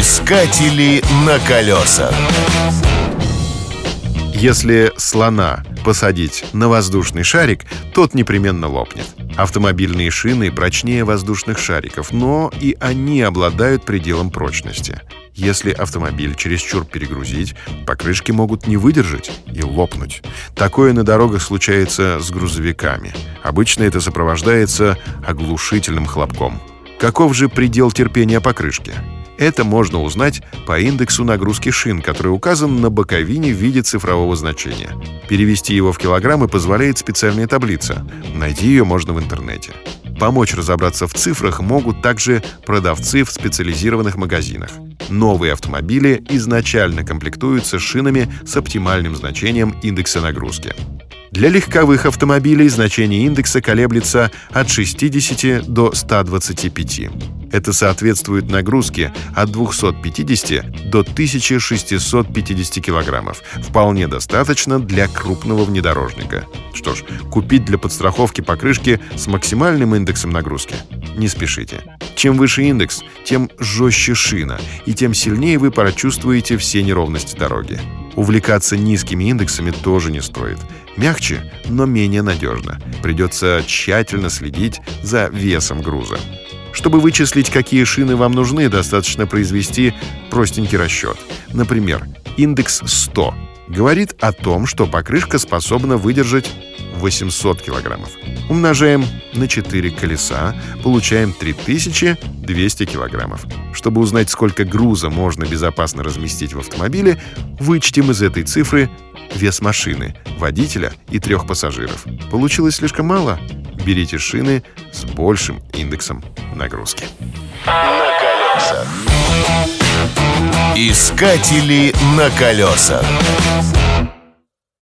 Искатели на колесах. Если слона посадить на воздушный шарик, тот непременно лопнет. Автомобильные шины прочнее воздушных шариков, но и они обладают пределом прочности. Если автомобиль чересчур перегрузить, покрышки могут не выдержать и лопнуть. Такое на дорогах случается с грузовиками. Обычно это сопровождается оглушительным хлопком. Каков же предел терпения покрышки? Это можно узнать по индексу нагрузки шин, который указан на боковине в виде цифрового значения. Перевести его в килограммы позволяет специальная таблица. Найти ее можно в интернете. Помочь разобраться в цифрах могут также продавцы в специализированных магазинах. Новые автомобили изначально комплектуются шинами с оптимальным значением индекса нагрузки. Для легковых автомобилей значение индекса колеблется от 60 до 125. Это соответствует нагрузке от 250 до 1650 килограммов. Вполне достаточно для крупного внедорожника. Что ж, купить для подстраховки покрышки с максимальным индексом нагрузки не спешите. Чем выше индекс, тем жестче шина, и тем сильнее вы прочувствуете все неровности дороги. Увлекаться низкими индексами тоже не стоит. Мягче, но менее надежно. Придется тщательно следить за весом груза. Чтобы вычислить, какие шины вам нужны, достаточно произвести простенький расчет. Например, индекс 100 говорит о том, что покрышка способна выдержать 800 килограммов. Умножаем на 4 колеса, получаем 3200 килограммов. Чтобы узнать, сколько груза можно безопасно разместить в автомобиле, вычтем из этой цифры вес машины, водителя и трех пассажиров. Получилось слишком мало? Берите шины с большим индексом нагрузки. На колесах. Искатели на колесах.